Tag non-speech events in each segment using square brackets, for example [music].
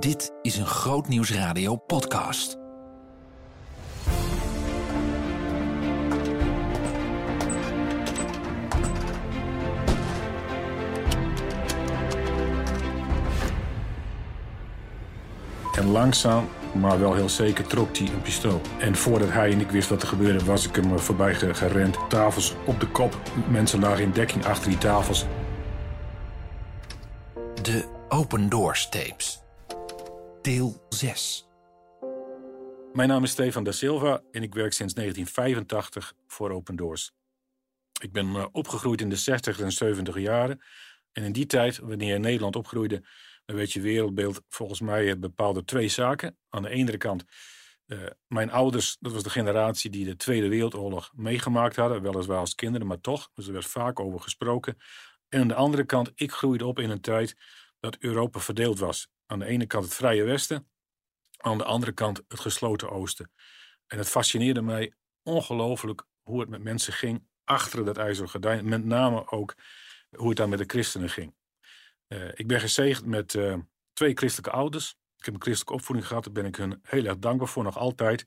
Dit is een Grootnieuws Radio podcast. En langzaam, maar wel heel zeker, trok hij een pistool. En voordat hij en ik wist wat er gebeurde, was ik hem voorbij ge- gerend. Tafels op de kop. Mensen lagen in dekking achter die tafels. De Open Doors tapes. Deel 6. Mijn naam is Stefan da Silva en ik werk sinds 1985 voor Open Doors. Ik ben eh, opgegroeid in de 60 en 70 jaren. En in die tijd, wanneer Nederland opgroeide, dan werd je wereldbeeld volgens mij eh, bepaald door twee zaken. Aan de ene kant, eh, mijn ouders, dat was de generatie die de Tweede Wereldoorlog meegemaakt hadden, weliswaar als kinderen, maar toch. Dus er werd vaak over gesproken. En aan de andere kant, ik groeide op in een tijd dat Europa verdeeld was. Aan de ene kant het Vrije Westen, aan de andere kant het gesloten Oosten. En het fascineerde mij ongelooflijk hoe het met mensen ging achter dat ijzeren gordijn. Met name ook hoe het daar met de christenen ging. Eh, ik ben gezegend met eh, twee christelijke ouders. Ik heb een christelijke opvoeding gehad. Daar ben ik hun heel erg dankbaar voor, nog altijd.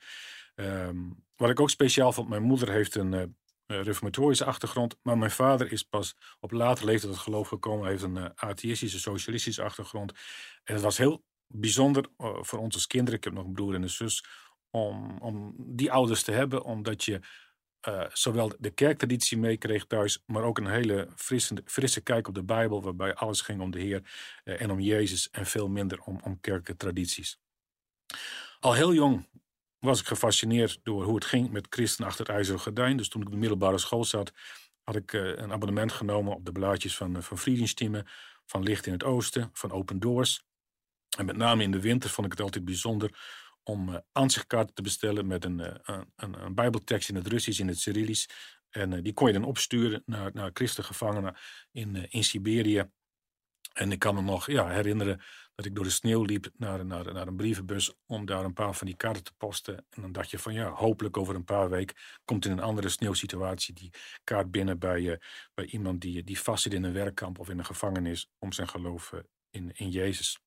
Ehm, wat ik ook speciaal vond, mijn moeder heeft een eh, reformatorische achtergrond. Maar mijn vader is pas op latere leeftijd tot geloof gekomen. Hij heeft een eh, atheïstische, socialistische achtergrond. En het was heel bijzonder eh, voor ons als kinderen. Ik heb nog een broer en een zus. Om, om die ouders te hebben, omdat je eh, zowel de kerktraditie meekreeg thuis, maar ook een hele frisse, frisse kijk op de Bijbel, waarbij alles ging om de Heer eh, en om Jezus en veel minder om, om kerkelijke tradities. Al heel jong was ik gefascineerd door hoe het ging met christenen achter het ijzeren gordijn. Dus toen ik op de middelbare school zat, had ik eh, een abonnement genomen op de blaadjes van, uh, van Friedenstimme, van Licht in het Oosten, van Open Doors. En met name in de winter vond ik het altijd bijzonder om aanzichtkaarten te bestellen met een, een, een, bijbeltekst in het Russisch, in het Cyrillisch. En die kon je dan opsturen naar, naar christengevangenen in, in Siberië. En ik kan me nog ja, herinneren dat ik door de sneeuw liep naar, naar, naar een brievenbus om daar een paar van die kaarten te posten. En dan dacht je van ja, hopelijk over een paar weken komt in een andere sneeuwsituatie die kaart binnen bij, bij iemand die, die vastzit in een werkkamp of in een gevangenis om zijn geloof in, in Jezus.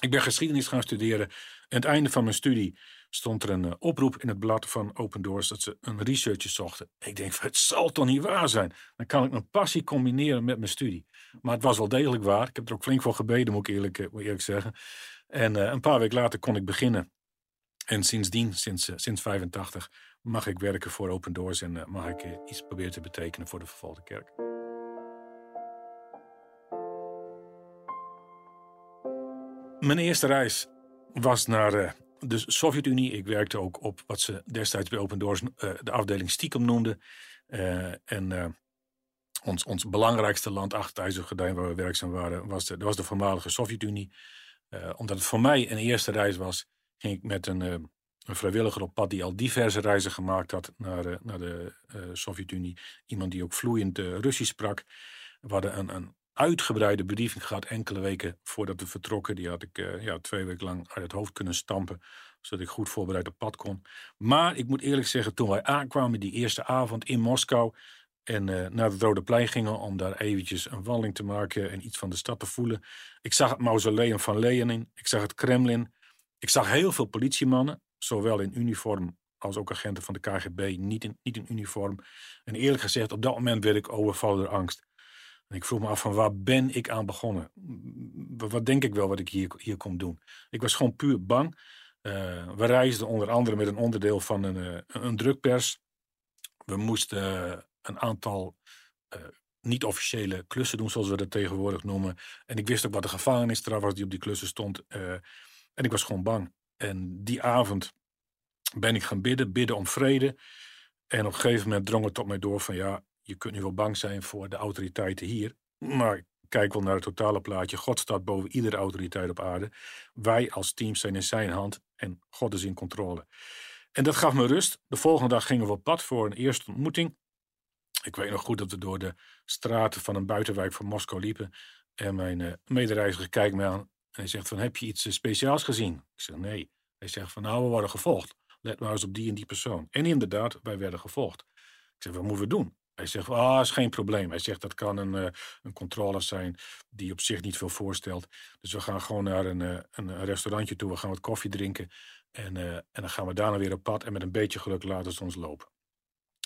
Ik ben geschiedenis gaan studeren. En aan het einde van mijn studie stond er een uh, oproep in het blad van Open Doors dat ze een researcher zochten. Ik denk, het zal toch niet waar zijn? Dan kan ik mijn passie combineren met mijn studie. Maar het was wel degelijk waar. Ik heb er ook flink voor gebeden, moet ik eerlijk, uh, moet zeggen. En uh, een paar weken later kon ik beginnen. En sindsdien, sinds, sinds 85, mag ik werken voor Open Doors en mag ik iets proberen te betekenen voor de vervolgde kerk. Mijn eerste reis was naar de Sovjet-Unie. Ik werkte ook op wat ze destijds bij Open Doors de afdeling stiekem noemden. En ons, ons belangrijkste land achter het ijzeren gordijn waar we werkzaam waren, was de, was de voormalige Sovjet-Unie. omdat het voor mij een eerste reis was, ging ik met een, een vrijwilliger op pad die al diverse reizen gemaakt had naar, naar de Sovjet-Unie. Iemand die ook vloeiend Russisch sprak. We hadden een, een uitgebreide briefing gehad enkele weken voordat we vertrokken. Die had ik ja, twee weken lang uit het hoofd kunnen stampen, zodat ik goed voorbereid op pad kon. Maar ik moet eerlijk zeggen, toen wij aankwamen die eerste avond in Moskou en uh, naar het Rode Plein gingen om daar eventjes een wandeling te maken en iets van de stad te voelen. Ik zag het mausoleum van Lenin, ik zag het Kremlin, ik zag heel veel politiemannen, zowel in uniform als ook agenten van de KGB, niet in, niet in uniform. En eerlijk gezegd, op dat moment werd ik overvallen door angst. En ik vroeg me af van waar ben ik aan begonnen? Wat denk ik wel wat ik hier, hier kom doen? Ik was gewoon puur bang. Uh, we reisden onder andere met een onderdeel van een, uh, een drukpers. We moesten een aantal niet-officiële klussen doen, zoals we dat tegenwoordig noemen. En ik wist ook wat de gevangenisstraf was die op die klussen stond. en ik was gewoon bang. En die avond ben ik gaan bidden, bidden om vrede. En op een gegeven moment drong het tot mij door van ja, je kunt nu wel bang zijn voor de autoriteiten hier, maar kijk wel naar het totale plaatje. God staat boven iedere autoriteit op aarde. Wij als team zijn in zijn hand en God is in controle. En dat gaf me rust. De volgende dag gingen we op pad voor een eerste ontmoeting. Ik weet nog goed dat we door de straten van een buitenwijk van Moskou liepen. En mijn uh, medereiziger kijkt me aan en hij zegt van, heb je iets uh, speciaals gezien? Ik zeg, nee. Hij zegt van, nou, we worden gevolgd. Let maar eens op die en die persoon. En inderdaad, wij werden gevolgd. Ik zeg, wat moeten we doen? Hij zegt, ah, is geen probleem. Hij zegt, dat kan een, uh, een controller zijn die op zich niet veel voorstelt. Dus we gaan gewoon naar een, een restaurantje toe. We gaan wat koffie drinken. En, en dan gaan we daarna weer op pad. En met een beetje geluk laten ze ons lopen.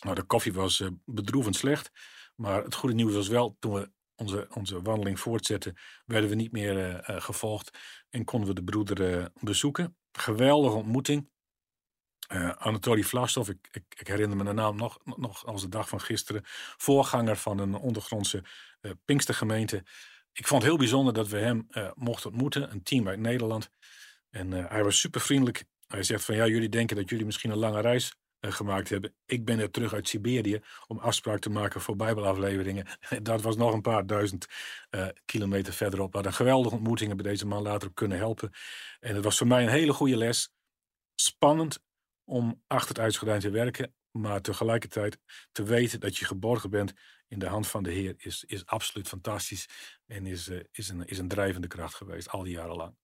Nou, de koffie was bedroevend slecht. Maar het goede nieuws was wel, toen we onze, onze wandeling voortzetten, werden we niet meer gevolgd. En konden we de broeder bezoeken. Geweldige ontmoeting. Anatoly Vlasov, ik, ik, ik, herinner me de naam nog, nog als de dag van gisteren. Voorganger van een ondergrondse Pinkstergemeente. Ik vond het heel bijzonder dat we hem mochten ontmoeten. Een team uit Nederland. En hij was super vriendelijk. Hij zegt van ja, jullie denken dat jullie misschien een lange reis gemaakt hebben. Ik ben er terug uit Siberië om afspraak te maken voor bijbelafleveringen. [laughs] Dat was nog een paar duizend kilometer verderop. We hadden geweldige ontmoetingen bij deze man later kunnen helpen. En het was voor mij een hele goede les. Spannend, om achter het te werken. Maar tegelijkertijd te weten dat je geborgen bent in de hand van de Heer is, is absoluut fantastisch. En is, uh, is, een, is een drijvende kracht geweest, al die jaren lang.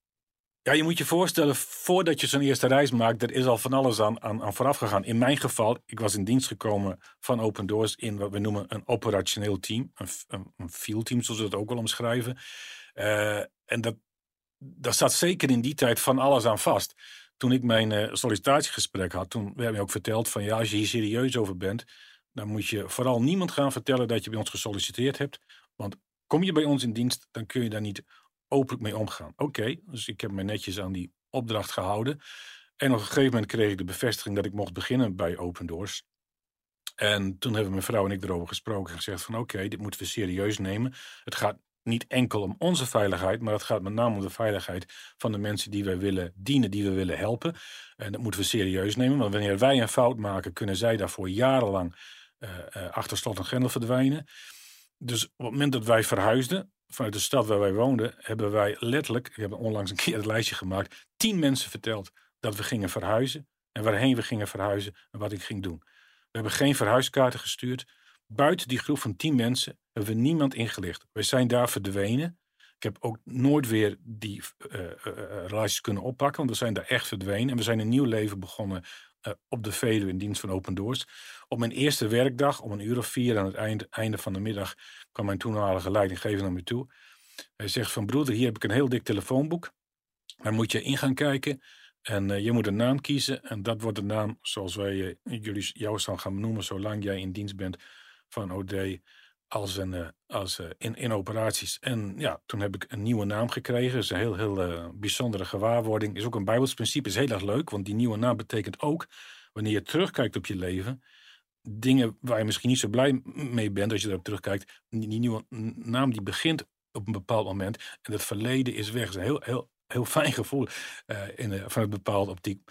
Ja, je moet je voorstellen, voordat je zo'n eerste reis maakt, er is al van alles aan, aan, aan vooraf gegaan. In mijn geval, ik was in dienst gekomen van Open Doors in wat we noemen een operationeel team. Een, een, field team, zoals we dat ook wel omschrijven. Uh, en dat, daar staat zeker in die tijd van alles aan vast toen ik mijn uh, sollicitatiegesprek had, toen werd mij ook verteld van ja, als je hier serieus over bent, dan moet je vooral niemand gaan vertellen dat je bij ons gesolliciteerd hebt. Want kom je bij ons in dienst, dan kun je daar niet openlijk mee omgaan. Oké, dus ik heb me netjes aan die opdracht gehouden. En op een gegeven moment kreeg ik de bevestiging dat ik mocht beginnen bij Open Doors. En toen hebben mijn vrouw en ik erover gesproken en gezegd van oké, dit moeten we serieus nemen. Het gaat niet enkel om onze veiligheid, maar het gaat met name om de veiligheid van de mensen die wij willen dienen, die we willen helpen. En dat moeten we serieus nemen, want wanneer wij een fout maken, kunnen zij daarvoor jarenlang uh, achter slot en grendel verdwijnen. Dus op het moment dat wij verhuisden, vanuit de stad waar wij woonden, hebben wij letterlijk, ik heb onlangs een keer het lijstje gemaakt, tien mensen verteld dat we gingen verhuizen en waarheen we gingen verhuizen en wat ik ging doen. We hebben geen verhuiskaarten gestuurd. Buiten die groep van tien mensen hebben we niemand ingelicht. We zijn daar verdwenen. Ik heb ook nooit weer die uh, kunnen oppakken, want we zijn daar echt verdwenen. En we zijn een nieuw leven begonnen uh, op de Veluwe in dienst van Open Doors. Op mijn eerste werkdag, om een uur of vier aan het eind, einde van de middag, kwam mijn toenmalige leidinggever naar me toe. Hij zegt van broeder, hier heb ik een heel dik telefoonboek. Daar moet je in gaan kijken. En je moet een naam kiezen. En dat wordt de naam zoals wij jullie jou gaan benoemen, zolang jij in dienst bent van OD als, een, eh, als uh, in, operaties. En ja, toen heb ik een nieuwe naam gekregen. Dat is een heel, heel uh, bijzondere gewaarwording. Is ook een Bijbels principe, is heel erg leuk. Want die nieuwe naam betekent ook, wanneer je terugkijkt op je leven, dingen waar je misschien niet zo blij mee bent als je erop terugkijkt. Die, nieuwe naam die begint op een bepaald moment. En het verleden is weg. Dat is een heel, heel, heel [laughs] fijn gevoel in, van een bepaalde optiek.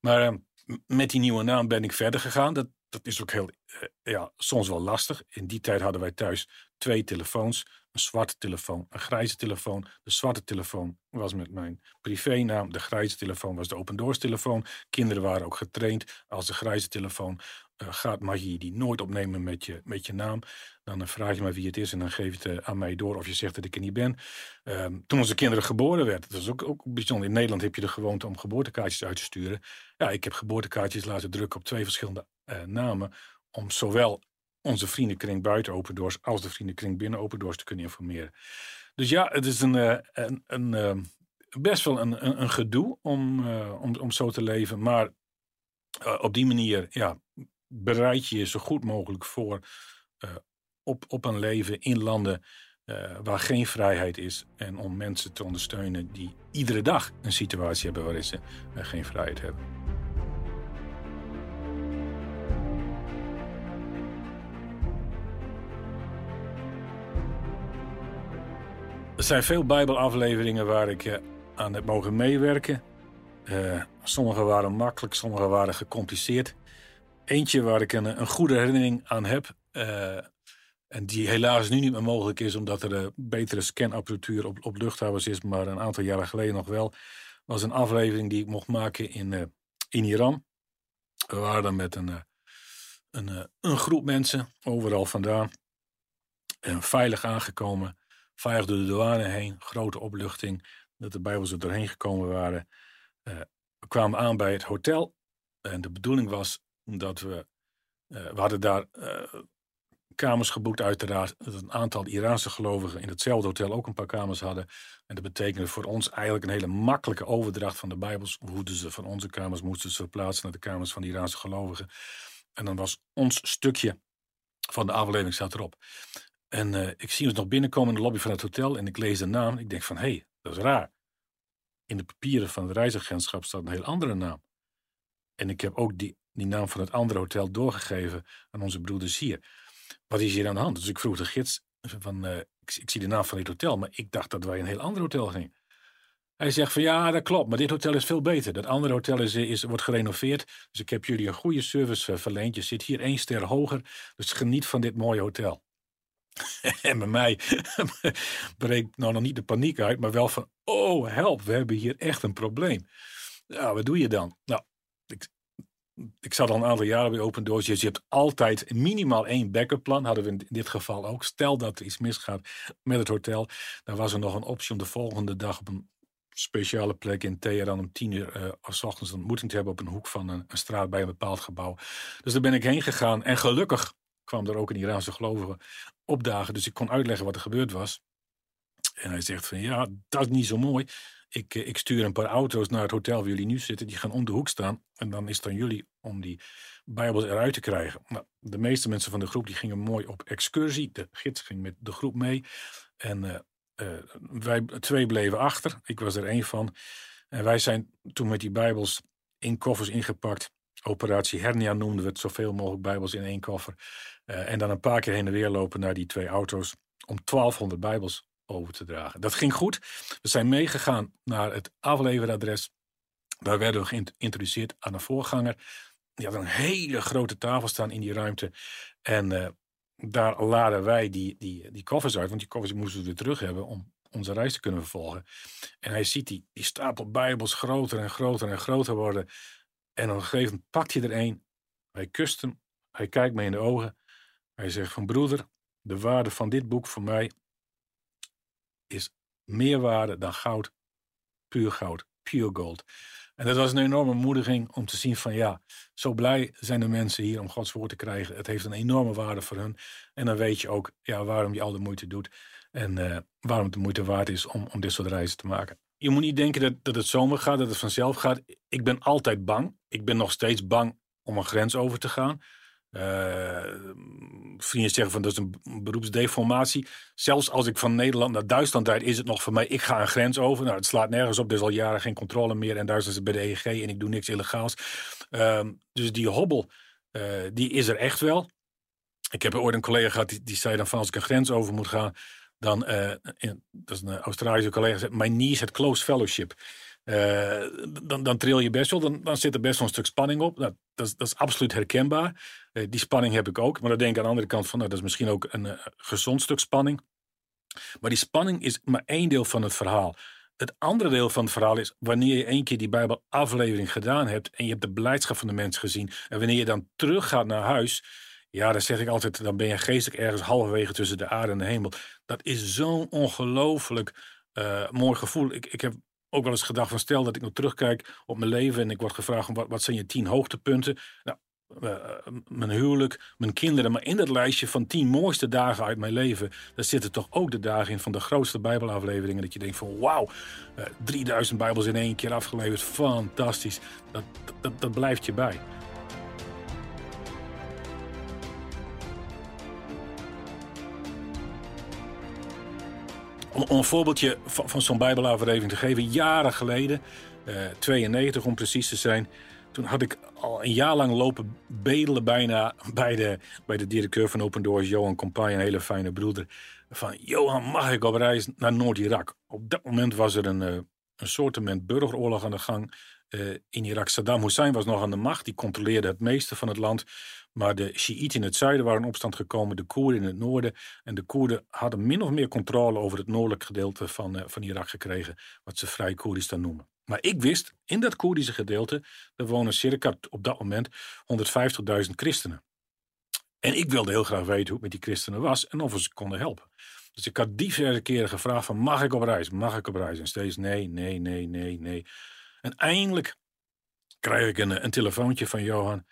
Maar met die nieuwe naam ben ik verder gegaan. Dat, dat is ook heel, eh, ja, soms wel lastig. In die tijd hadden wij thuis twee telefoons. Een zwarte telefoon, een grijze telefoon. De zwarte telefoon was met mijn privénaam. De grijze telefoon was de open doors telefoon. Kinderen waren ook getraind. Als de grijze telefoon uh, gaat, mag je die nooit opnemen met je, met je naam. Dan vraag je maar wie het is en dan geef je het aan mij door of je zegt dat ik er niet ben. Um, toen onze kinderen geboren werden, dat is ook, ook bijzonder. In Nederland heb je de gewoonte om geboortekaartjes uit te sturen. Ja, ik heb geboortekaartjes laten drukken op twee verschillende namen. Om zowel onze vriendenkring buiten Open Doors als de vriendenkring binnen Open Doors te kunnen informeren. Dus ja, het is een, uh, een, een uh, best wel een, een, een gedoe om, om, om zo te leven. Maar op die manier ja, bereid je je zo goed mogelijk voor op, op een leven in landen waar geen vrijheid is. En om mensen te ondersteunen die iedere dag een situatie hebben waarin ze geen vrijheid hebben. Er zijn veel Bijbelafleveringen waar ik uh, aan heb mogen meewerken. Uh, sommige waren makkelijk, sommige waren gecompliceerd. Eentje waar ik een, goede herinnering aan heb. Uh, en die helaas nu niet meer mogelijk is, omdat er een betere scanapparatuur op, op luchthavens is. Maar een aantal jaren geleden nog wel. Was een aflevering die ik mocht maken in, in Iran. We waren met een, een, een groep mensen overal vandaan. En veilig aangekomen veilig door de douane heen, grote opluchting dat de Bijbels er doorheen gekomen waren. We kwamen aan bij het hotel en de bedoeling was dat we, uh, we hadden daar uh, kamers geboekt uiteraard. Dat een aantal Iraanse gelovigen in hetzelfde hotel ook een paar kamers hadden. En dat betekende voor ons eigenlijk een hele makkelijke overdracht van de Bijbels. Hoefden ze van onze kamers, moesten ze verplaatsen naar de kamers van de Iraanse gelovigen. En dan was ons stukje van de aflevering staat erop. En uh, ik zie ons nog binnenkomen in de lobby van het hotel en ik lees de naam. Ik denk van, hé, hey, dat is raar. In de papieren van het reisagentschap staat een heel andere naam. En ik heb ook die, die naam van het andere hotel doorgegeven aan onze broeders hier. Wat is hier aan de hand? Dus ik vroeg de gids van, uh, ik, ik, zie de naam van dit hotel, maar ik dacht dat wij een heel ander hotel gingen. Hij zegt van ja, dat klopt, maar dit hotel is veel beter. Dat andere hotel is, is, wordt gerenoveerd. Dus ik heb jullie een goede service verleend. Je zit hier één ster hoger. Dus geniet van dit mooie hotel. [laughs] en bij mij [laughs] breekt nou nog niet de paniek uit, maar wel van: oh help, we hebben hier echt een probleem. Ja, wat doe je dan? Nou, ik, ik zat al een aantal jaren bij Open Doors. Dus je hebt altijd minimaal één backup plan. Hadden we in dit geval ook. Stel dat er iets misgaat met het hotel. Dan was er nog een optie om de volgende dag op een speciale plek in Teheran om tien uur uh, ochtends een ontmoeting te hebben op een hoek van een, een, straat bij een bepaald gebouw. Dus daar ben ik heen gegaan en gelukkig kwam er ook een Iraanse gelovige opdagen. Dus ik kon uitleggen wat er gebeurd was. En hij zegt van ja, dat is niet zo mooi. Ik, eh, ik stuur een paar auto's naar het hotel waar jullie nu zitten. Die gaan om de hoek staan. En dan is het aan jullie om die Bijbels eruit te krijgen. Nou, de meeste mensen van de groep die gingen mooi op excursie. De gids ging met de groep mee. En uh, uh, wij twee bleven achter. Ik was er één van. En wij zijn toen met die Bijbels in koffers ingepakt. Operatie Hernia noemden we het. Zoveel mogelijk Bijbels in één koffer. Uh, en dan een paar keer heen en weer lopen naar die twee auto's. Om 1200 Bijbels over te dragen. Dat ging goed. We zijn meegegaan naar het afleveradres. Daar werden we geïntroduceerd aan een voorganger. Die had een hele grote tafel staan in die ruimte. En uh, daar laden wij die, die, die koffers uit. Want die koffers moesten we weer terug hebben om onze reis te kunnen vervolgen. En hij ziet die, die stapel bijbels groter en groter en groter worden. En op een gegeven moment pakt hij er een. Hij kust hem. Hij kijkt me in de ogen. Hij zegt van broeder, de waarde van dit boek voor mij is meer waarde dan goud, puur goud, pure gold. En dat was een enorme moediging om te zien van ja, zo blij zijn de mensen hier om Gods woord te krijgen. Het heeft een enorme waarde voor hun. En dan weet je ook ja, waarom je al de moeite doet. En uh, waarom het de moeite waard is om, om dit soort reizen te maken. Je moet niet denken dat, dat het zomaar gaat, dat het vanzelf gaat. Ik ben altijd bang. Ik ben nog steeds bang om een grens over te gaan. Uh, vrienden zeggen van dat is een beroepsdeformatie. Zelfs als ik van Nederland naar Duitsland rijd, is het nog voor mij, ik ga een grens over. Nou, het slaat nergens op, er is al jaren geen controle meer. En Duitsland is bij de EEG en ik doe niks illegaals. Uh, dus die hobbel, uh, die is er echt wel. Ik heb ooit een collega gehad die, die zei dan als ik een grens over moet gaan, dan, uh, dat is een Australische collega, zegt, my knees het close fellowship. Uh, dan, dan tril je best wel, dan, dan zit er best wel een stuk spanning op. Nou, dat, is, dat is absoluut herkenbaar. Uh, die spanning heb ik ook. Maar dan denk ik aan de andere kant van, nou, dat is misschien ook een uh, gezond stuk spanning. Maar die spanning is maar één deel van het verhaal. Het andere deel van het verhaal is wanneer je één keer die Bijbelaflevering gedaan hebt en je hebt de blijdschap van de mensen gezien. En wanneer je dan teruggaat naar huis, ja, dan zeg ik altijd, dan ben je geestelijk ergens halverwege tussen de aarde en de hemel. Dat is zo'n ongelooflijk mooi gevoel. Ik, ik heb ook wel eens gedacht van stel dat ik nog terugkijk op mijn leven en ik word gevraagd wat, wat zijn je tien hoogtepunten. Nou, uh, mijn huwelijk, mijn kinderen. Maar in dat lijstje van tien mooiste dagen uit mijn leven, daar zitten toch ook de dagen in van de grootste Bijbelafleveringen. Dat je denkt van wauw, uh, 3000 Bijbels in één keer afgeleverd, fantastisch. Dat, dat blijft je bij. Om, een voorbeeldje van, van zo'n Bijbelaflevering te geven. Jaren geleden, uh, 92 om precies te zijn. Toen had ik al een jaar lang lopen bedelen bijna bij de, bij de directeur van Open Doors, Johan Compay, een hele fijne broeder. Van, Johan, mag ik op reis naar Noord-Irak? Op dat moment was er een, uh, een soortement burgeroorlog aan de gang uh, in Irak. Saddam Hussein was nog aan de macht, die controleerde het meeste van het land. Maar de Shiiten in het zuiden waren in opstand gekomen, de Koerden in het noorden. En de Koerden hadden min of meer controle over het noordelijk gedeelte van, uh, van Irak gekregen, wat ze vrij Koerdistan noemen. Maar ik wist, in dat Koerdische gedeelte, er wonen circa op dat moment 150.000 christenen. En ik wilde heel graag weten hoe het met die christenen was en of we ze konden helpen. Dus ik had diverse keren gevraagd van mag ik op reis, mag ik op reis? En steeds nee, nee, nee, nee, nee. En eindelijk krijg ik een, een telefoontje van Johan.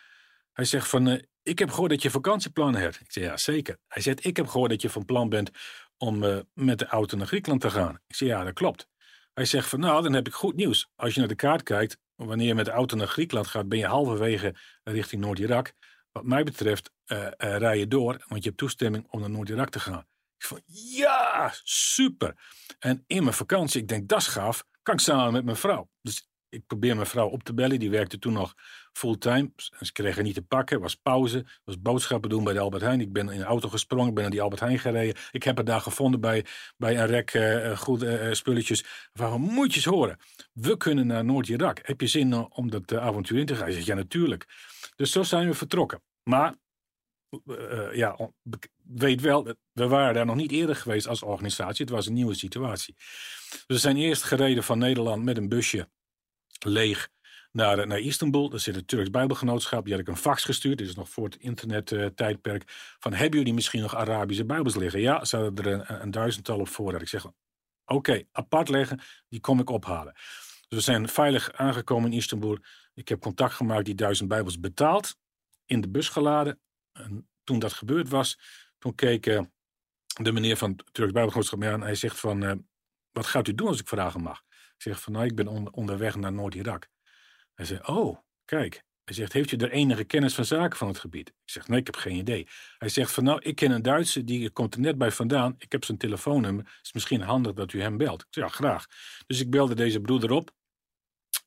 Hij zegt van, uh, ik heb gehoord dat je vakantieplannen hebt. Ik zei, ja, zeker. Hij zegt, ik heb gehoord dat je van plan bent om uh, met de auto naar Griekenland te gaan. Ik zei, ja, dat klopt. Hij zegt van, nou, dan heb ik goed nieuws. Als je naar de kaart kijkt, wanneer je met de auto naar Griekenland gaat, ben je halverwege richting Noord-Irak. Wat mij betreft uh, rij je door, want je hebt toestemming om naar Noord-Irak te gaan. Ik van, ja, super. En in mijn vakantie, ik denk, dat is gaaf, kan ik samen met mijn vrouw. Dus ik probeer mijn vrouw op te bellen. Die werkte toen nog fulltime. Ze haar niet te pakken. was pauze. was boodschappen doen bij de Albert Heijn. Ik ben in de auto gesprongen. ben naar die Albert Heijn gereden. Ik heb haar daar gevonden bij, bij een rek uh, goede uh, spulletjes. Waarom moet je eens horen? We kunnen naar Noord-Irak. Heb je zin om dat avontuur in te gaan? Ja, natuurlijk. Dus zo zijn we vertrokken. Maar uh, ja, weet wel, we waren daar nog niet eerder geweest als organisatie. Het was een nieuwe situatie. We zijn eerst gereden van Nederland met een busje leeg naar, naar Istanbul. Daar zit het Turks Bijbelgenootschap. Die had ik een fax gestuurd. Dit is nog voor het internet-tijdperk. van hebben jullie misschien nog Arabische Bijbels liggen? Ja, ze hadden er een, duizendtal op voorraad. Ik zeg, oké, apart leggen. Die kom ik ophalen. Dus we zijn veilig aangekomen in Istanbul. Ik heb contact gemaakt, die duizend Bijbels betaald. In de bus geladen. En toen dat gebeurd was, toen keek uh, de meneer van het Turks Bijbelgenootschap mij aan. Hij zegt van, uh, wat gaat u doen als ik vragen mag? Ik zeg van, nou, ik ben on onderweg naar Noord-Irak. Hij zegt, oh, kijk. Hij zegt, heeft u er enige kennis van zaken van het gebied? Ik zeg, nee, ik heb geen idee. Hij zegt van, nou, ik ken een Duitse, die komt er net bij vandaan. Ik heb zijn telefoonnummer. Het is misschien handig dat u hem belt. Ik zeg, ja, graag. Dus ik belde deze broeder op.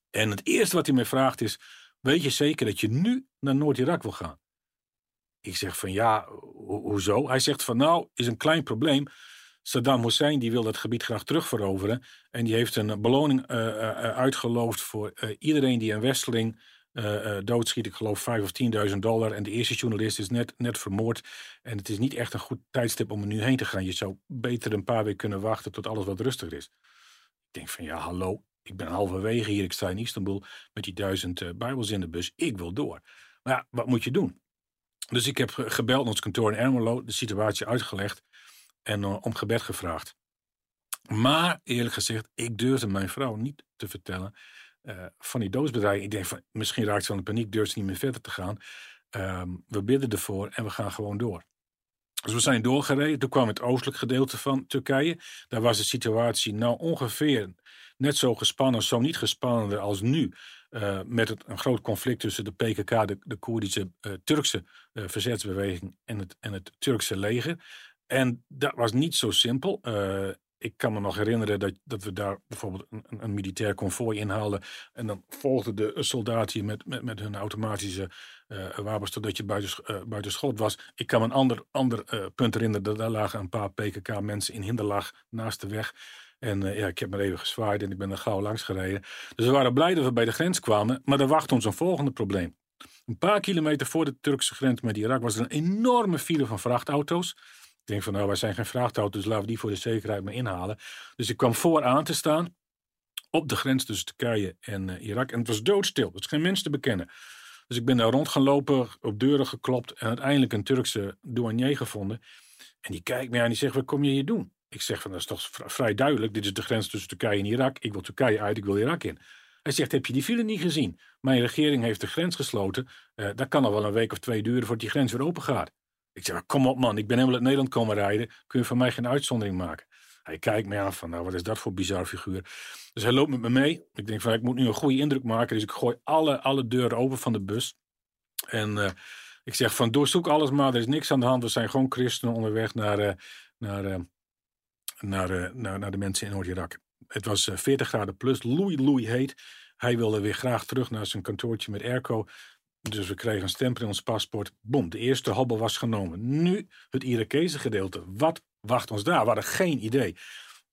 En het eerste wat hij mij vraagt is, weet je zeker dat je nu naar Noord-Irak wil gaan? Ik zeg van, ja, ho hoezo? Hij zegt van, nou, is een klein probleem. Saddam Hussein die wil dat gebied graag terugveroveren. En die heeft een beloning uh, uh, uitgeloofd voor uh, iedereen die een westeling doodschiet. Ik geloof 5 of 10.000 dollar. En de eerste journalist is net, net vermoord. En het is niet echt een goed tijdstip om er nu heen te gaan. Je zou beter een paar weken kunnen wachten tot alles wat rustiger is. Ik denk van ja, hallo. Ik ben halverwege hier. Ik sta in Istanbul met die duizend Bijbels in de bus. Ik wil door. Maar ja, wat moet je doen? Dus ik heb gebeld naar ons kantoor in Ermelo, de situatie uitgelegd en uh, om gebed gevraagd. Maar eerlijk gezegd, ik durfde mijn vrouw niet te vertellen uh, van die doodsbedreiging. Ik denk van, misschien raakt ze van de paniek, durft ze niet meer verder te gaan. Um, we bidden ervoor en we gaan gewoon door. Dus we zijn doorgereden. Toen kwam het oostelijk gedeelte van Turkije. Daar was de situatie nou ongeveer net zo gespannen, zo niet gespannender als nu. Uh, met het, een groot conflict tussen de PKK, de, de Koerdische Turkse verzetsbeweging en het, en het Turkse leger. En dat was niet zo simpel. Uh, ik kan me nog herinneren dat, dat we daar bijvoorbeeld een, een militair konvooi inhaalden. En dan volgden de soldaten met, met, met hun automatische uh, wapens totdat je buiten, uh, buiten schot was. Ik kan me een ander, ander punt herinneren. Dat daar lagen een paar PKK-mensen in hinderlag naast de weg. En ja, ik heb me even gezwaaid en ik ben er gauw langs gereden. Dus we waren blij dat we bij de grens kwamen. Maar er wacht ons een volgende probleem. Een paar kilometer voor de Turkse grens met Irak was er een enorme file van vrachtauto's. Ik denk van nou, wij zijn geen vrachtauto's, dus laten we die voor de zekerheid maar inhalen. Dus ik kwam vooraan te staan op de grens tussen Turkije en uh, Irak. En het was doodstil, er was geen mens te bekennen. Dus ik ben daar rond gaan lopen, op deuren geklopt en uiteindelijk een Turkse douanier gevonden. En die kijkt me aan en die zegt, wat kom je hier doen? Ik zeg van, dat is toch vrij duidelijk, dit is de grens tussen Turkije en Irak. Ik wil Turkije uit, ik wil Irak in. Hij zegt, heb je die file niet gezien? Mijn regering heeft de grens gesloten. Uh, dat kan al wel een week of twee duren voordat die grens weer open gaat. Ik zeg, kom op man, ik ben helemaal uit Nederland komen rijden. Kun je van mij geen uitzondering maken? Hij kijkt me aan van, nou wat is dat voor bizar figuur. Dus hij loopt met me mee. Ik denk van, ik moet nu een goede indruk maken. Dus ik gooi alle, alle deuren open van de bus. En uh, ik zeg van, doorzoek alles maar. Er is niks aan de hand. We zijn gewoon christenen onderweg naar, uh, naar, uh, naar, naar, naar de mensen in Noord-Irak. Het was 40 graden plus, loei loei heet. Hij wilde weer graag terug naar zijn kantoortje met airco. Dus we kregen een stempel in ons paspoort. Boom, de eerste hobbel was genomen. Nu het Irakese gedeelte. Wat wacht ons daar? We hadden geen idee.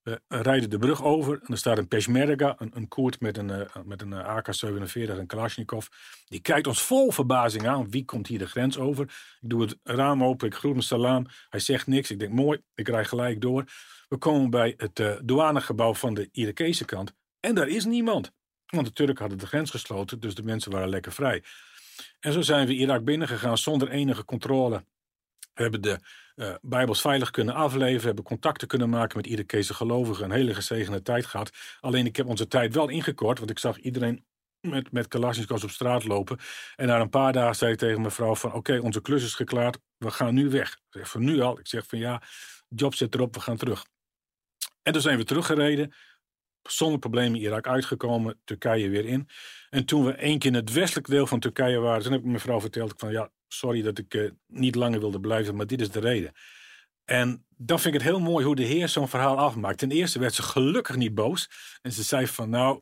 We rijden de brug over en er staat een Peshmerga, een, een Koerd met een, uh, met een uh, AK-47, een Kalashnikov. Die kijkt ons vol verbazing aan. Wie komt hier de grens over? Ik doe het raam open, ik groet hem salam. Hij zegt niks. Ik denk mooi, ik rij gelijk door. We komen bij het uh, douanegebouw van de Irakese kant. En daar is niemand. Want de Turken hadden de grens gesloten, dus de mensen waren lekker vrij. En zo zijn we Irak binnengegaan zonder enige controle. We hebben de uh, Bijbels veilig kunnen afleveren, hebben contacten kunnen maken met Irakese gelovigen, een hele gezegende tijd gehad. Alleen ik heb onze tijd wel ingekort, want ik zag iedereen met, met Kalashnikovs op straat lopen. En na een paar dagen zei ik tegen mijn vrouw van... oké, onze klus is geklaard, we gaan nu weg. Ik zeg van nu al. Ik zeg van ja, job zit erop, we gaan terug. En toen zijn we teruggereden. Zonder problemen Irak uitgekomen, Turkije weer in. En toen we één keer in het westelijke deel van Turkije waren... toen heb ik mijn vrouw verteld van ja, sorry dat ik uh, niet langer wilde blijven... maar dit is de reden. En dan vind ik het heel mooi hoe de Heer zo'n verhaal afmaakt. Ten eerste werd ze gelukkig niet boos. En ze zei van nou,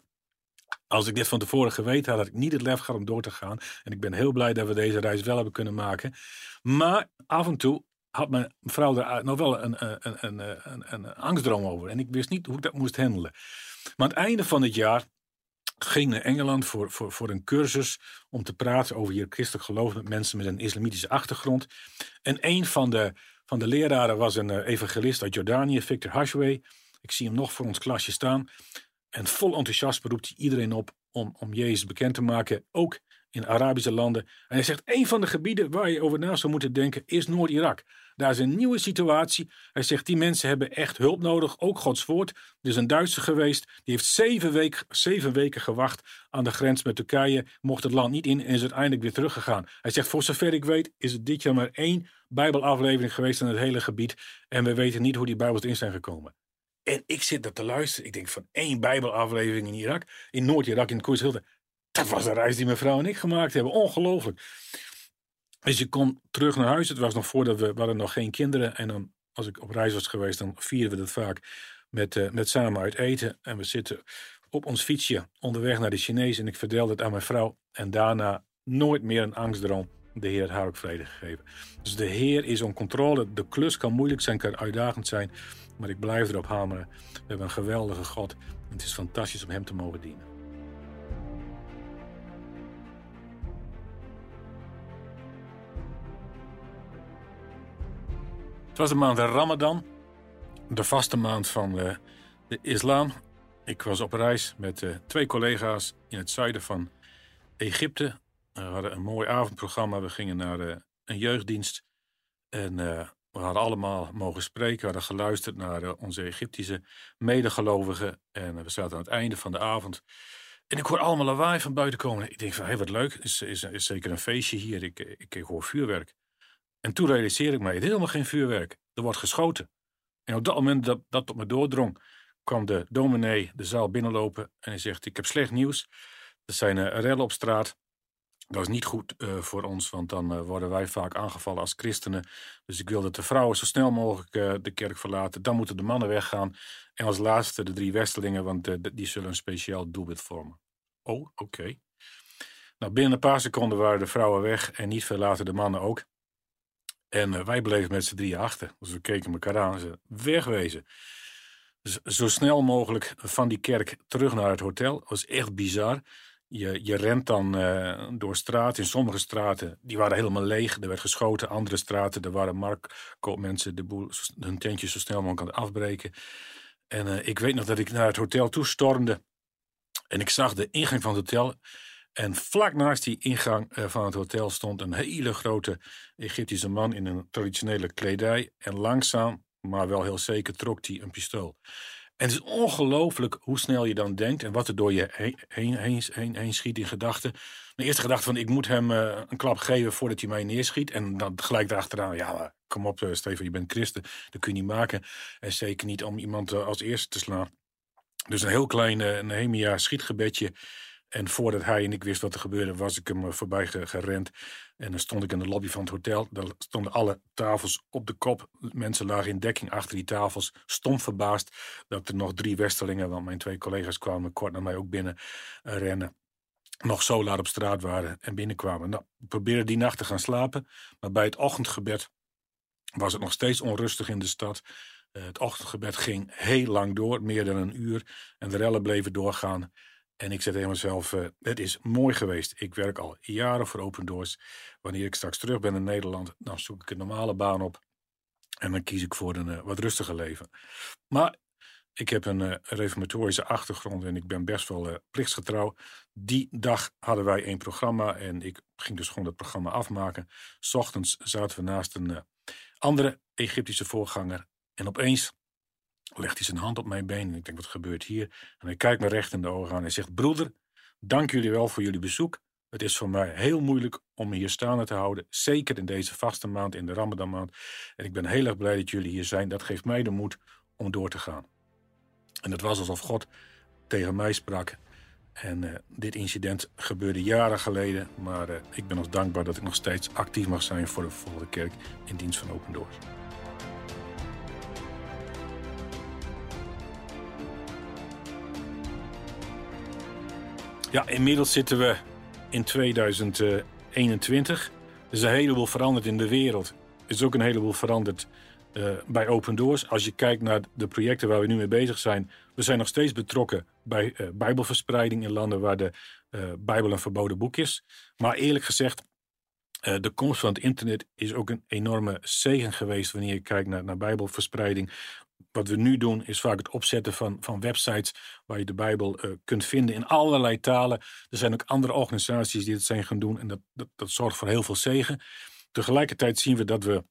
als ik dit van tevoren geweten had, had ik niet het lef gehad om door te gaan. En ik ben heel blij dat we deze reis wel hebben kunnen maken. Maar af en toe had mijn vrouw er nog wel een, een, een, een, een angstdroom over. En ik wist niet hoe ik dat moest handelen. Maar aan het einde van het jaar ging naar Engeland voor, voor, voor een cursus om te praten over je christelijk geloof met mensen met een islamitische achtergrond. En een van de van de leraren was een eh, evangelist uit Jordanië, Victor Hashway. Ik zie hem nog voor ons klasje staan. En vol enthousiasme roept hij iedereen op om, om Jezus bekend te maken, ook in Arabische landen. En hij zegt, een van de gebieden waar je over na zou moeten denken is Noord-Irak. Daar is een nieuwe situatie. Hij zegt, die mensen hebben echt hulp nodig, ook Gods woord. Er is een Duitser geweest, die heeft zeven, week, weken gewacht aan de grens met Turkije, mocht het land niet in en is uiteindelijk weer teruggegaan. Hij zegt, voor zover ik weet is het dit jaar maar één Bijbelaflevering geweest in het hele gebied en we weten niet hoe die Bijbels in zijn gekomen. En ik zit daar te luisteren. Ik denk van één Bijbelaflevering in Irak, in Noord-Irak, in Koershilde. Dat was de reis die mijn vrouw en ik gemaakt hebben. Ongelooflijk. Dus je kon terug naar huis. Het was nog voordat we, we nog geen kinderen. En dan, als ik op reis was geweest, dan vierden we dat vaak met, uh, met samen uit eten. En we zitten op ons fietsje onderweg naar de Chinees. En ik vertelde het aan mijn vrouw. En daarna nooit meer een angstdroom. De Heer had haar ook vrede gegeven. Dus de Heer is om controle. De klus kan moeilijk zijn, kan uitdagend zijn. Maar ik blijf erop hameren. We hebben een geweldige God. En het is fantastisch om Hem te mogen dienen. Het was de maand Ramadan, de vaste maand van de, eh, de islam. Ik was op reis met uh, twee collega's in het zuiden van Egypte. We hadden een mooi avondprogramma. We gingen naar uh, een jeugddienst. En we hadden allemaal mogen spreken. We hadden geluisterd naar onze Egyptische medegelovigen. En we zaten aan het einde van de avond. En ik hoor allemaal lawaai van buiten komen. Ik denk van, hé, hey, wat leuk. Is, is, is zeker een feestje hier. Ik, ik, ik hoor vuurwerk. En toen realiseerde ik mij, het is helemaal geen vuurwerk. Er wordt geschoten. En op dat moment dat dat tot me doordrong, kwam de dominee de zaal binnenlopen en hij zegt, ik heb slecht nieuws. Er zijn uh, rellen op straat. Dat is niet goed uh, voor ons, want dan uh, worden wij vaak aangevallen als christenen. Dus ik wil dat de vrouwen zo snel mogelijk de kerk verlaten. Dan moeten de mannen weggaan. En als laatste de drie westelingen, want die zullen een speciaal doelwit vormen. Oh, oké. Nou, binnen een paar seconden waren de vrouwen weg en niet veel later de mannen ook. En uh, wij bleven met z'n drieën achter. Dus we keken elkaar aan en ze wegwezen. Zo snel mogelijk van die kerk terug naar het hotel. Dat was echt bizar. Je, je rent dan uh, door straten. In sommige straten, die waren helemaal leeg. Er werd geschoten. Andere straten, er waren marktkoopmensen de boel, hun tentjes zo snel mogelijk afbreken. En uh, ik weet nog dat ik naar het hotel toe stormde. En ik zag de ingang van het hotel. En vlak naast die ingang eh, van het hotel stond een hele grote Egyptische man in een traditionele kledij. En langzaam, maar wel heel zeker, trok hij een pistool. En het is ongelooflijk hoe snel je dan denkt en wat er door je heen, schiet in gedachten. Mijn eerste gedachte van ik moet hem uh, een klap geven voordat hij mij neerschiet. En dan gelijk erachteraan, ja kom op Stefan, je bent christen, dat kun je niet maken. En zeker niet om iemand als eerste te slaan. Dus een heel klein Nehemia schietgebedje. En voordat hij en ik wist wat er gebeurde, was ik hem eh, voorbij gerend. En dan stond ik in de lobby van het hotel. Daar stonden alle tafels op de kop. Mensen lagen in dekking achter die tafels. Stom verbaasd dat er nog drie Westerlingen, want mijn twee collega's kwamen kort naar mij ook binnen uh, rennen. Nog zo laat op straat waren en binnenkwamen. Nou, we probeerden die nacht te gaan slapen. Maar bij het ochtendgebed was het nog steeds onrustig in de stad. Uh, het ochtendgebed ging heel lang door, meer dan een uur. En de rellen bleven doorgaan. En ik zei tegen mezelf, uh, het is mooi geweest. Ik werk al jaren voor Open Doors. Wanneer ik straks terug ben in Nederland, dan zoek ik een normale baan op. En dan kies ik voor een uh, wat rustiger leven. Maar ik heb een uh, reformatorische achtergrond en ik ben best wel plichtsgetrouw. Die dag hadden wij één programma en ik ging dus gewoon dat programma afmaken. Ochtends zaten we naast een andere Egyptische voorganger. En opeens legt hij zijn hand op mijn been en ik denk, wat gebeurt hier? En hij kijkt me recht in de ogen aan en hij zegt, broeder, Dank jullie wel voor jullie bezoek. Het is voor mij heel moeilijk om hier staande te houden. Zeker in deze vaste maand, in de Ramadan maand. En ik ben heel erg blij dat jullie hier zijn. Dat geeft mij de moed om door te gaan. En het was alsof God tegen mij sprak. En uh, dit incident gebeurde jaren geleden. Maar uh, ik ben nog dankbaar dat ik nog steeds actief mag zijn voor de volgende kerk in dienst van Open Doors. Ja, inmiddels zitten we in 2021. Er is een heleboel veranderd in de wereld. Er is ook een heleboel veranderd uh, bij Open Doors. Als je kijkt naar de projecten waar we nu mee bezig zijn. We zijn nog steeds betrokken bij uh, bijbelverspreiding in landen waar de uh, Bijbel een verboden boek is. Maar eerlijk gezegd, de komst van het internet is ook een enorme zegen geweest wanneer je kijkt naar, naar bijbelverspreiding wat we nu doen is vaak het opzetten van, van websites waar je de Bijbel uh, kunt vinden in allerlei talen. Er zijn ook andere organisaties die het zijn gaan doen en dat, dat, dat zorgt voor heel veel zegen. Tegelijkertijd zien we dat we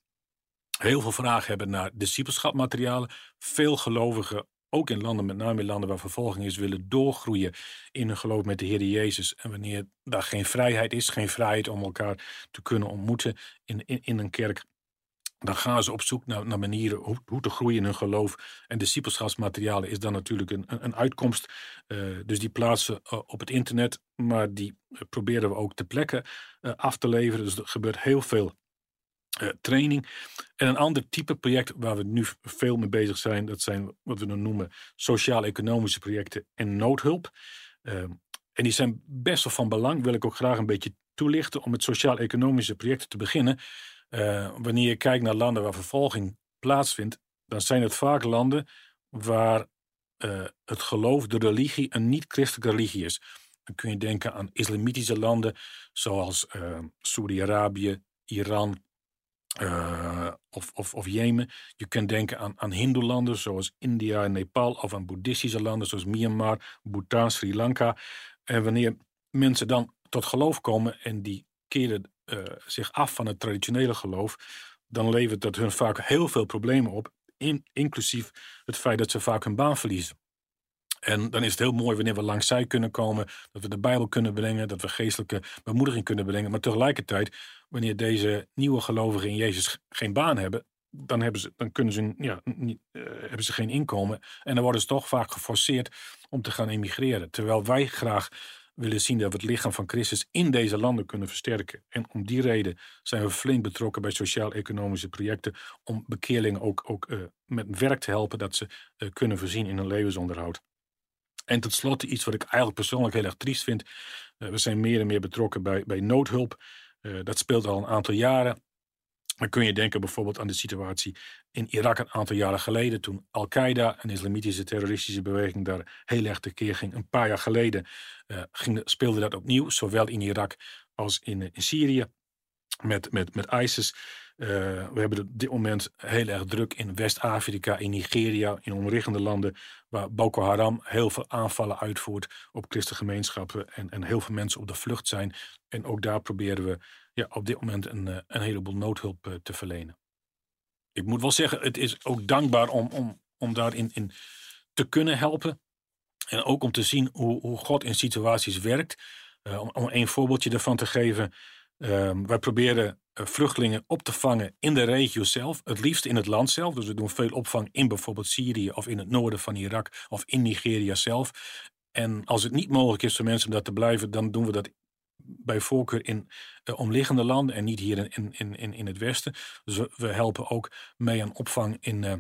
heel veel vragen hebben naar discipelschapmaterialen. Veel gelovigen, ook in landen, met name in landen waar vervolging is, willen doorgroeien in hun geloof met de Heer Jezus. En wanneer daar geen vrijheid is, geen vrijheid om elkaar te kunnen ontmoeten in, in een kerk, dan gaan ze op zoek naar, naar manieren hoe, hoe, te groeien in hun geloof. En discipelschapsmaterialen is dan natuurlijk een, een, uitkomst. Uh, dus die plaatsen uh, op het internet, maar die uh, proberen we ook te plekken af te leveren. Dus er gebeurt heel veel training. En een ander type project waar we nu veel mee bezig zijn, dat zijn wat we dan noemen sociaal-economische projecten en noodhulp. Ehm, en die zijn best wel van belang, wil ik ook graag een beetje toelichten om met sociaal-economische projecten te beginnen. Uh, wanneer je kijkt naar landen waar vervolging plaatsvindt, dan zijn het vaak landen waar uh, het geloof, de religie, een niet-christelijke religie is. Dan kun je denken aan islamitische landen zoals uh, Saudi-Arabië, Iran of, of, of, Jemen. Je kunt denken aan, aan hindoelanden zoals India en Nepal of aan boeddhistische landen zoals Myanmar, Bhutan, Sri Lanka. En wanneer mensen dan tot geloof komen en die keren uh, zich af van het traditionele geloof, dan levert dat hun vaak heel veel problemen op, in, inclusief het feit dat ze vaak hun baan verliezen. En dan is het heel mooi wanneer we langs zij kunnen komen, dat we de Bijbel kunnen brengen, dat we geestelijke bemoediging kunnen brengen. Maar tegelijkertijd, wanneer deze nieuwe gelovigen in Jezus geen baan hebben, dan, hebben ze, dan kunnen ze, ja, niet, uh, hebben ze geen inkomen. En dan worden ze toch vaak geforceerd om te gaan emigreren. Terwijl wij graag willen zien dat we het lichaam van Christus in deze landen kunnen versterken. En om die reden zijn we flink betrokken bij sociaal-economische projecten om bekeerlingen ook, ook uh, met werk te helpen dat ze uh, kunnen voorzien in hun levensonderhoud. En tot slot iets wat ik eigenlijk persoonlijk heel erg triest vind. Uh, we zijn meer en meer betrokken bij, bij noodhulp. dat speelt al een aantal jaren. Dan kun je denken bijvoorbeeld aan de situatie in Irak een aantal jaren geleden, toen Al-Qaeda, een islamitische terroristische beweging, daar heel erg tekeer ging. Een paar jaar geleden uh, ging, speelde dat opnieuw, zowel in Irak als in, in Syrië met, met, met ISIS. Uh, we hebben op dit moment heel erg druk in West-Afrika, in Nigeria, in omliggende landen, waar Boko Haram heel veel aanvallen uitvoert op christengemeenschappen en, en heel veel mensen op de vlucht zijn. En ook daar proberen we ja, op dit moment een, eh, een heleboel noodhulp uh, te verlenen. Ik moet wel zeggen, het is ook dankbaar om, om, om daarin in te kunnen helpen. En ook om te zien hoe, hoe God in situaties werkt. Om, om een voorbeeldje ervan te geven. Uh, wij proberen vluchtelingen op te vangen in de regio zelf. Het liefst in het land zelf. Dus we doen veel opvang in bijvoorbeeld Syrië of in het noorden van Irak of in Nigeria zelf. En als het niet mogelijk is voor mensen om daar te blijven, dan doen we dat bij voorkeur in uh, omliggende landen en niet hier in, in, in, in het Westen. Dus we, helpen ook mee aan opvang in, uh,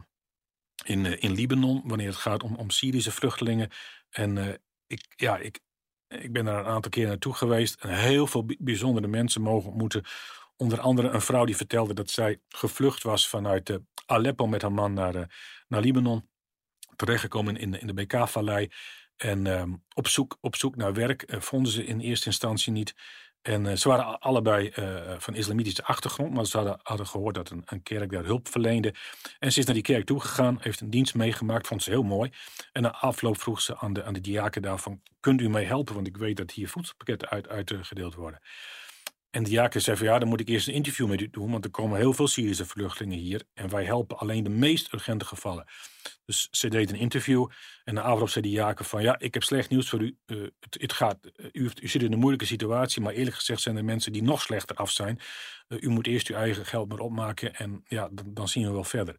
in, in Libanon, wanneer het gaat om, om Syrische vluchtelingen. En ik, ja, ik, ik ben daar een aantal keer naartoe geweest en heel veel bijzondere mensen mogen ontmoeten. Onder andere een vrouw die vertelde dat zij gevlucht was vanuit Aleppo met haar man naar, naar Libanon. Terechtgekomen in, in de BK-vallei. En uh, op, zoek, op zoek naar werk uh, vonden ze in eerste instantie niet. En uh, ze waren allebei uh, van islamitische achtergrond, maar ze hadden, hadden gehoord dat een, een, kerk daar hulp verleende. En ze is naar die kerk toegegaan, heeft een dienst meegemaakt, vond ze heel mooi. En na afloop vroeg ze aan de, aan de diaken daarvan, kunt u mij helpen, want ik weet dat hier voedselpakketten uit, uitgedeeld worden. En de diaken zei van ja, dan moet ik eerst een interview met u doen, want er komen heel veel Syrische vluchtelingen hier en wij helpen alleen de meest urgente gevallen. Dus ze deed een interview en na afloop zei die Jacob van... ja, ik heb slecht nieuws voor u. Uh, het, het, gaat, uh, u, u, zit in een moeilijke situatie... maar eerlijk gezegd zijn er mensen die nog slechter af zijn. Uh, u moet eerst uw eigen geld maar opmaken en ja, dan, dan, zien we wel verder.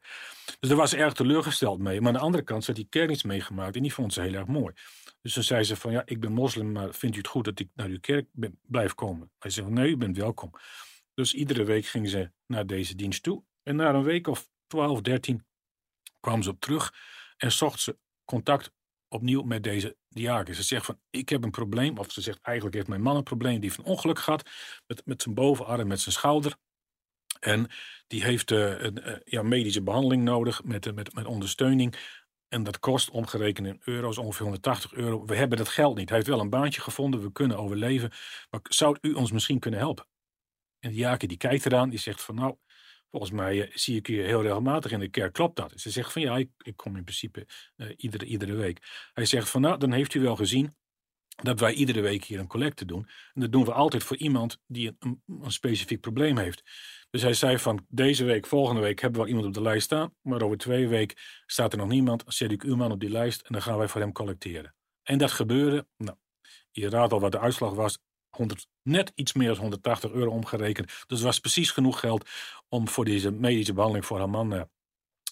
Dus daar was ze erg teleurgesteld mee. Maar aan de andere kant had die kerk iets meegemaakt... en die vond ze heel erg mooi. Dus dan zei ze van ja, ik ben moslim... maar vindt u het goed dat ik naar uw kerk blijf komen? Hij zei nee, u bent welkom. Dus iedere week ging ze naar deze dienst toe. En na een week of 12, 13 kwam ze op terug en zocht ze contact opnieuw met deze diaken. Ze zegt van, ik heb een probleem. Of ze zegt, eigenlijk heeft mijn man een probleem. Die heeft een ongeluk gehad met, met zijn bovenarm, met zijn schouder. En die heeft uh, een uh, ja, medische behandeling nodig met, uh, met, met ondersteuning. En dat kost omgerekend in euro's ongeveer 180 euro. We hebben dat geld niet. Hij heeft wel een baantje gevonden. We kunnen overleven. Maar zou u ons misschien kunnen helpen? En Jake die kijkt eraan. Die zegt van nou, volgens mij uh, zie ik je heel regelmatig in de kerk. Klopt dat? Ze zegt van ja, ik, ik kom in principe uh, iedere, iedere week. Hij zegt van nou, dan heeft u wel gezien dat wij iedere week hier een collecte doen. En dat doen we altijd voor iemand die een, een, specifiek probleem heeft. Dus hij zei van deze week, volgende week hebben we wel iemand op de lijst staan. Maar over twee weken staat er nog niemand. Zet ik uw man op die lijst en dan gaan wij voor hem collecteren. En dat gebeurde. Nou, je raadt al wat de uitslag was. 100, net iets meer dan 180 euro omgerekend. Dus het was precies genoeg geld om voor deze medische behandeling voor haar man uh,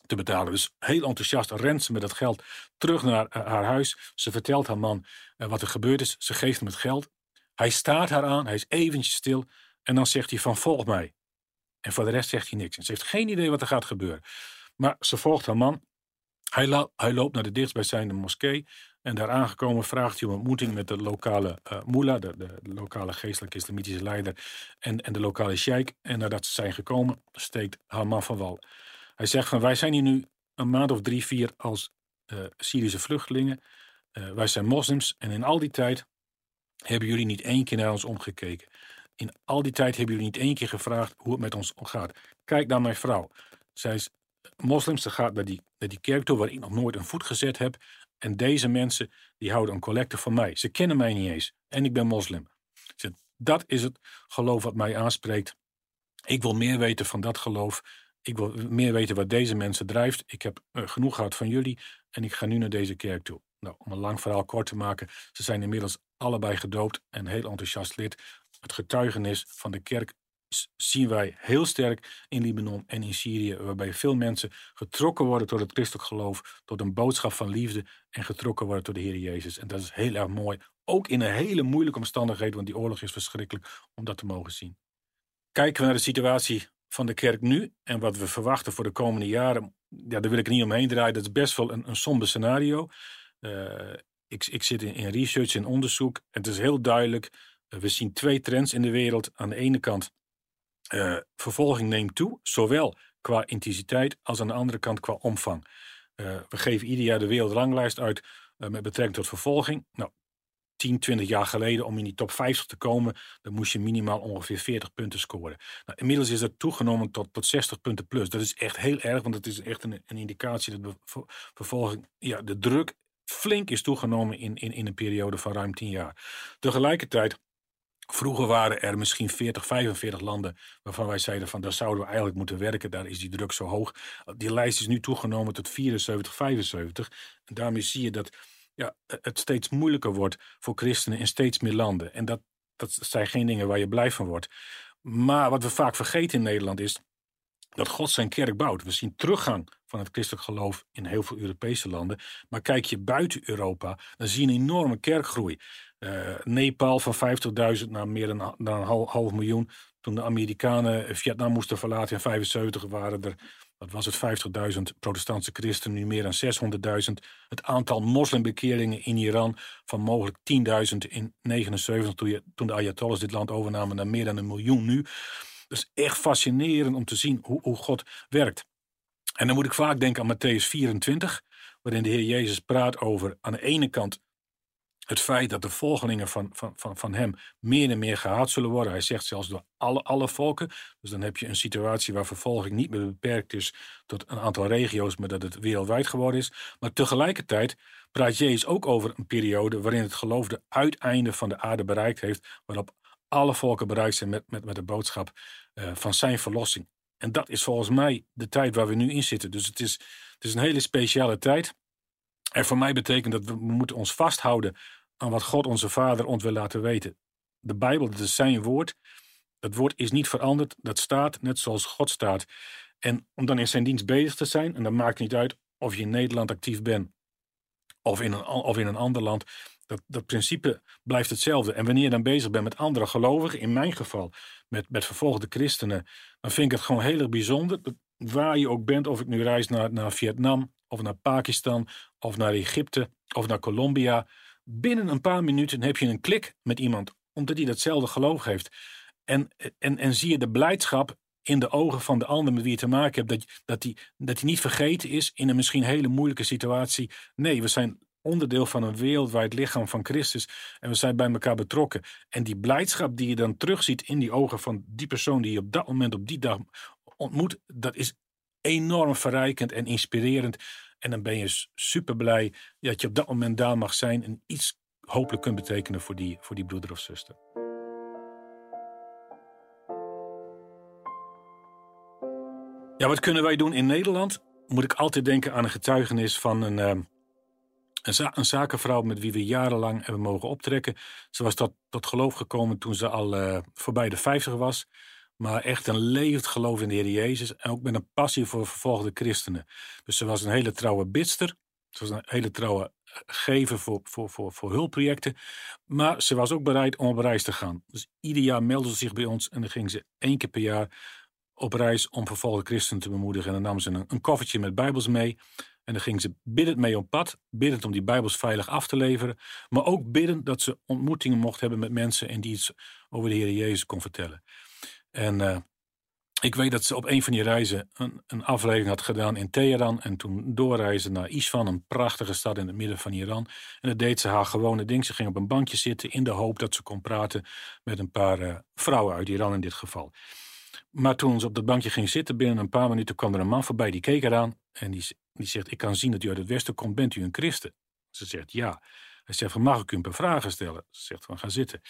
te betalen. Dus heel enthousiast rent ze met dat geld terug naar uh, haar huis. Ze vertelt haar man uh, wat er gebeurd is. Ze geeft hem het geld. Hij staart haar aan. Hij is eventjes stil. En dan zegt hij van volg mij. En voor de rest zegt hij niks. En ze heeft geen idee wat er gaat gebeuren. Maar ze volgt haar man. Hij, hij loopt naar de dichtstbijzijnde moskee. En daar aangekomen vraagt hij om ontmoeting met de lokale uh, mullah, de, de, lokale geestelijke islamitische leider, en, en de lokale sheik. En nadat ze zijn gekomen, steekt haar man van wal. Hij zegt van wij zijn hier nu een maand of drie, vier als uh, Syrische vluchtelingen. Uh, wij zijn moslims en in al die tijd hebben jullie niet één keer naar ons omgekeken. In al die tijd hebben jullie niet één keer gevraagd hoe het met ons gaat. Kijk naar mijn vrouw. Zij is moslims, ze gaat naar die, naar die kerk toe waar ik nog nooit een voet gezet heb. En deze mensen die houden een collecte van mij. Ze kennen mij niet eens. En ik ben moslim. Dat is het geloof wat mij aanspreekt. Ik wil meer weten van dat geloof. Ik wil meer weten wat deze mensen drijft. Ik heb uh, genoeg gehad van jullie. En ik ga nu naar deze kerk toe. Nou, om een lang verhaal kort te maken. Ze zijn inmiddels allebei gedoopt en heel enthousiast lid. Het getuigenis van de kerk zien wij heel sterk in Libanon en in Syrië, waarbij veel mensen getrokken worden tot het christelijk geloof, tot een boodschap van liefde en getrokken worden tot de Heer Jezus. En dat is heel erg mooi, ook in een hele moeilijke omstandigheid, want die oorlog is verschrikkelijk om dat te mogen zien. Kijken we naar de situatie van de kerk nu en wat we verwachten voor de komende jaren, ja, daar wil ik niet omheen draaien. Dat is best wel een, een somber scenario. Uh, ik, ik zit in, in research en onderzoek. En het is heel duidelijk. Uh, we zien twee trends in de wereld. Aan de ene kant uh, vervolging neemt toe, zowel qua intensiteit als aan de andere kant qua omvang. Uh, we geven ieder jaar de wereldranglijst uit uh, met betrekking tot vervolging. Nou, 10, 20 jaar geleden, om in die top 50 te komen, dan moest je minimaal ongeveer 40 punten scoren. Nou, inmiddels is dat toegenomen tot, tot 60 punten plus. Dat is echt heel erg, want het is echt een, een indicatie dat vervolging, ja, de druk flink is toegenomen in, in, in een periode van ruim 10 jaar. Tegelijkertijd Vroeger waren er misschien 40, 45 landen waarvan wij zeiden van daar zouden we eigenlijk moeten werken. Daar is die druk zo hoog. Die lijst is nu toegenomen tot 74, 75. En daarmee zie je dat ja, het steeds moeilijker wordt voor christenen in steeds meer landen. En dat, dat zijn geen dingen waar je blij van wordt. Maar wat we vaak vergeten in Nederland is dat God zijn kerk bouwt. We zien teruggang van het christelijk geloof in heel veel Europese landen. Maar kijk je buiten Europa, dan zie je een enorme kerkgroei. Uh, Nepal van 50.000 naar meer dan, dan een half, miljoen. Toen de Amerikanen Vietnam moesten verlaten in 75 waren er, wat was het, 50.000 protestantse christenen, nu meer dan 600.000. Het aantal moslimbekeringen in Iran van mogelijk 10.000 in 79, toen, je, toen de Ayatollahs dit land overnamen, naar meer dan een miljoen nu. Dus echt fascinerend om te zien hoe, hoe God werkt. En dan moet ik vaak denken aan Matthäus 24, waarin de Heer Jezus praat over aan de ene kant het feit dat de volgelingen van, van, van, van hem meer en meer gehaat zullen worden. Hij zegt zelfs door alle, alle volken. Dus dan heb je een situatie waar vervolging niet meer beperkt is tot een aantal regio's, maar dat het wereldwijd geworden is. Maar tegelijkertijd praat Jezus ook over een periode waarin het geloof de uiteinde van de aarde bereikt heeft, waarop alle volken bereikt zijn met, met, met de boodschap uh, van zijn verlossing. En dat is volgens mij de tijd waar we nu in zitten. Dus het is, het is een hele speciale tijd. En voor mij betekent dat we moeten ons vasthouden aan wat God onze Vader ons wil laten weten. De Bijbel, dat is zijn woord. Dat woord is niet veranderd. Dat staat net zoals God staat. En om dan in zijn dienst bezig te zijn, en dat maakt niet uit of je in Nederland actief bent of in een, of in een ander land, dat, dat principe blijft hetzelfde. En wanneer je dan bezig bent met andere gelovigen, in mijn geval met, met vervolgde christenen, dan vind ik het gewoon heel erg bijzonder. waar je ook bent, of ik nu reis naar, naar Vietnam, of naar Pakistan, of naar Egypte, of naar Colombia. Binnen een paar minuten heb je een klik met iemand, omdat hij datzelfde geloof heeft. En, en, en zie je de blijdschap in de ogen van de ander met wie je te maken hebt, dat, dat, die, dat die niet vergeten is in een misschien hele moeilijke situatie. Nee, we zijn onderdeel van een wereldwijd lichaam van Christus en we zijn bij elkaar betrokken. En die blijdschap die je dan terugziet in die ogen van die persoon die je op dat moment, op die dag ontmoet, dat is enorm verrijkend en inspirerend. En dan ben je super blij dat je op dat moment daar mag zijn en iets hopelijk kunt betekenen voor die, voor die broeder of zuster. Ja, wat kunnen wij doen in Nederland? Moet ik altijd denken aan een getuigenis van een, ehm, een, een zakenvrouw met wie we jarenlang hebben mogen optrekken. Ze was tot, geloof gekomen toen ze al uh, voorbij de 50 was. Maar echt een levend geloof in de Heer Jezus. En ook met een passie voor vervolgde christenen. Dus ze was een hele trouwe bidster. Ze was een hele trouwe eh, gever voor, voor, voor, voor hulpprojecten. Maar ze was ook bereid om op reis te gaan. Dus ieder jaar meldde ze zich bij ons. En dan ging ze één keer per jaar op reis om vervolgde christenen te bemoedigen. En dan nam ze een, een koffertje met bijbels mee. En dan ging ze biddend mee op pad, biddend om die bijbels veilig af te leveren. Maar ook biddend dat ze ontmoetingen mocht hebben met mensen en die iets over de Heer Jezus kon vertellen. En uh, ik weet dat ze op een van die reizen een, een, aflevering had gedaan in Teheran. En toen doorreizen naar Isfahan, een prachtige stad in het midden van Iran. En dat deed ze haar gewone ding. Ze ging op een bankje zitten in de hoop dat ze kon praten met een paar uh, vrouwen uit Iran in dit geval. Maar toen ze op dat bankje ging zitten, binnen een paar minuten kwam er een man voorbij. Die keek eraan en die, die zegt: Ik kan zien dat u uit het Westen komt. Bent u een christen? Ze zegt ja. Hij zegt: van, Mag ik u een paar vragen stellen? Ze zegt: van, Ga zitten.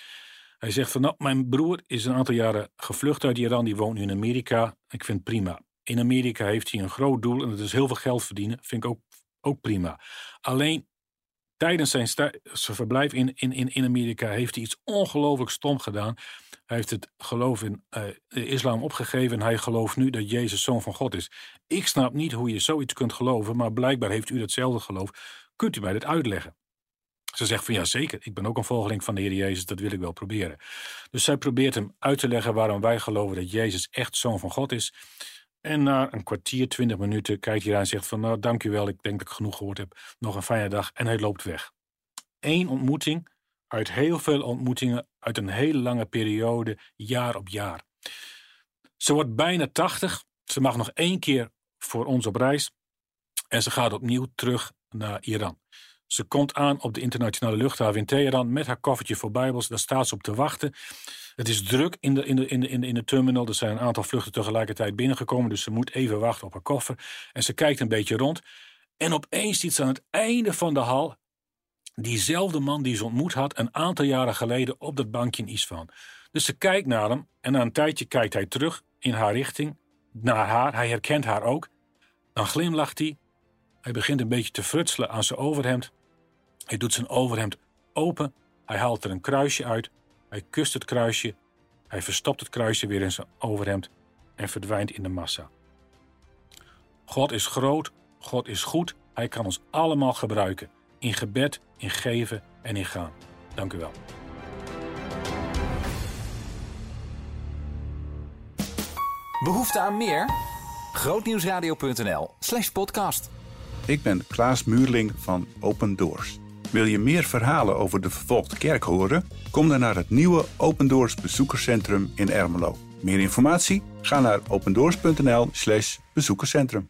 Hij zegt: van, nou, Mijn broer is een aantal jaren gevlucht uit Iran. Die woont nu in Amerika. Ik vind het prima. In Amerika heeft hij een groot doel en dat is heel veel geld verdienen. Vind ik ook, ook prima. Alleen tijdens zijn, verblijf in, in, in Amerika heeft hij iets ongelooflijk stom gedaan. Hij heeft het geloof in uh, de islam opgegeven en hij gelooft nu dat Jezus zoon van God is. Ik snap niet hoe je zoiets kunt geloven, maar blijkbaar heeft u datzelfde geloof. Kunt u mij dit uitleggen? Ze zegt van ja zeker, ik ben ook een volgeling van de Heer Jezus, dat wil ik wel proberen. Dus zij probeert hem uit te leggen waarom wij geloven dat Jezus echt zoon van God is. En na een kwartier, twintig minuten kijkt hij aan en zegt van nou dank u wel, ik denk dat ik genoeg gehoord heb. Nog een fijne dag en hij loopt weg. Eén ontmoeting uit heel veel ontmoetingen uit een hele lange periode, jaar op jaar. Ze wordt bijna 80. Ze mag nog één keer voor ons op reis. En ze gaat opnieuw terug naar Iran. Ze komt aan op de internationale luchthaven in Teheran met haar koffertje voor Bijbels. Daar staat ze op te wachten. Het is druk in de, in, de, in, de, in, de, in de terminal. Er zijn een aantal vluchten tegelijkertijd binnengekomen. Dus ze moet even wachten op haar koffer. En ze kijkt een beetje rond. En opeens ziet ze aan het einde van de hal diezelfde man die ze ontmoet had een aantal jaren geleden op dat bankje in Isfahan. Dus ze kijkt naar hem en na een tijdje kijkt hij terug in haar richting, naar haar. Hij herkent haar ook. Dan glimlacht hij. Hij begint een beetje te frutselen aan zijn overhemd. Hij doet zijn overhemd open. Hij haalt er een kruisje uit. Hij kust het kruisje. Hij verstopt het kruisje weer in zijn overhemd en verdwijnt in de massa. God is groot, God is goed, Hij kan ons allemaal gebruiken in gebed, in geven en in gaan. Dank u wel. Behoefte aan meer? Grootnieuwsradio.nl slash podcast. Ik ben Klaas Muurling van Open Doors. Wil je meer verhalen over de vervolgde kerk horen? Kom dan naar het nieuwe Open Doors bezoekerscentrum in Ermelo. Meer informatie? Ga naar opendoors.nl slash bezoekerscentrum.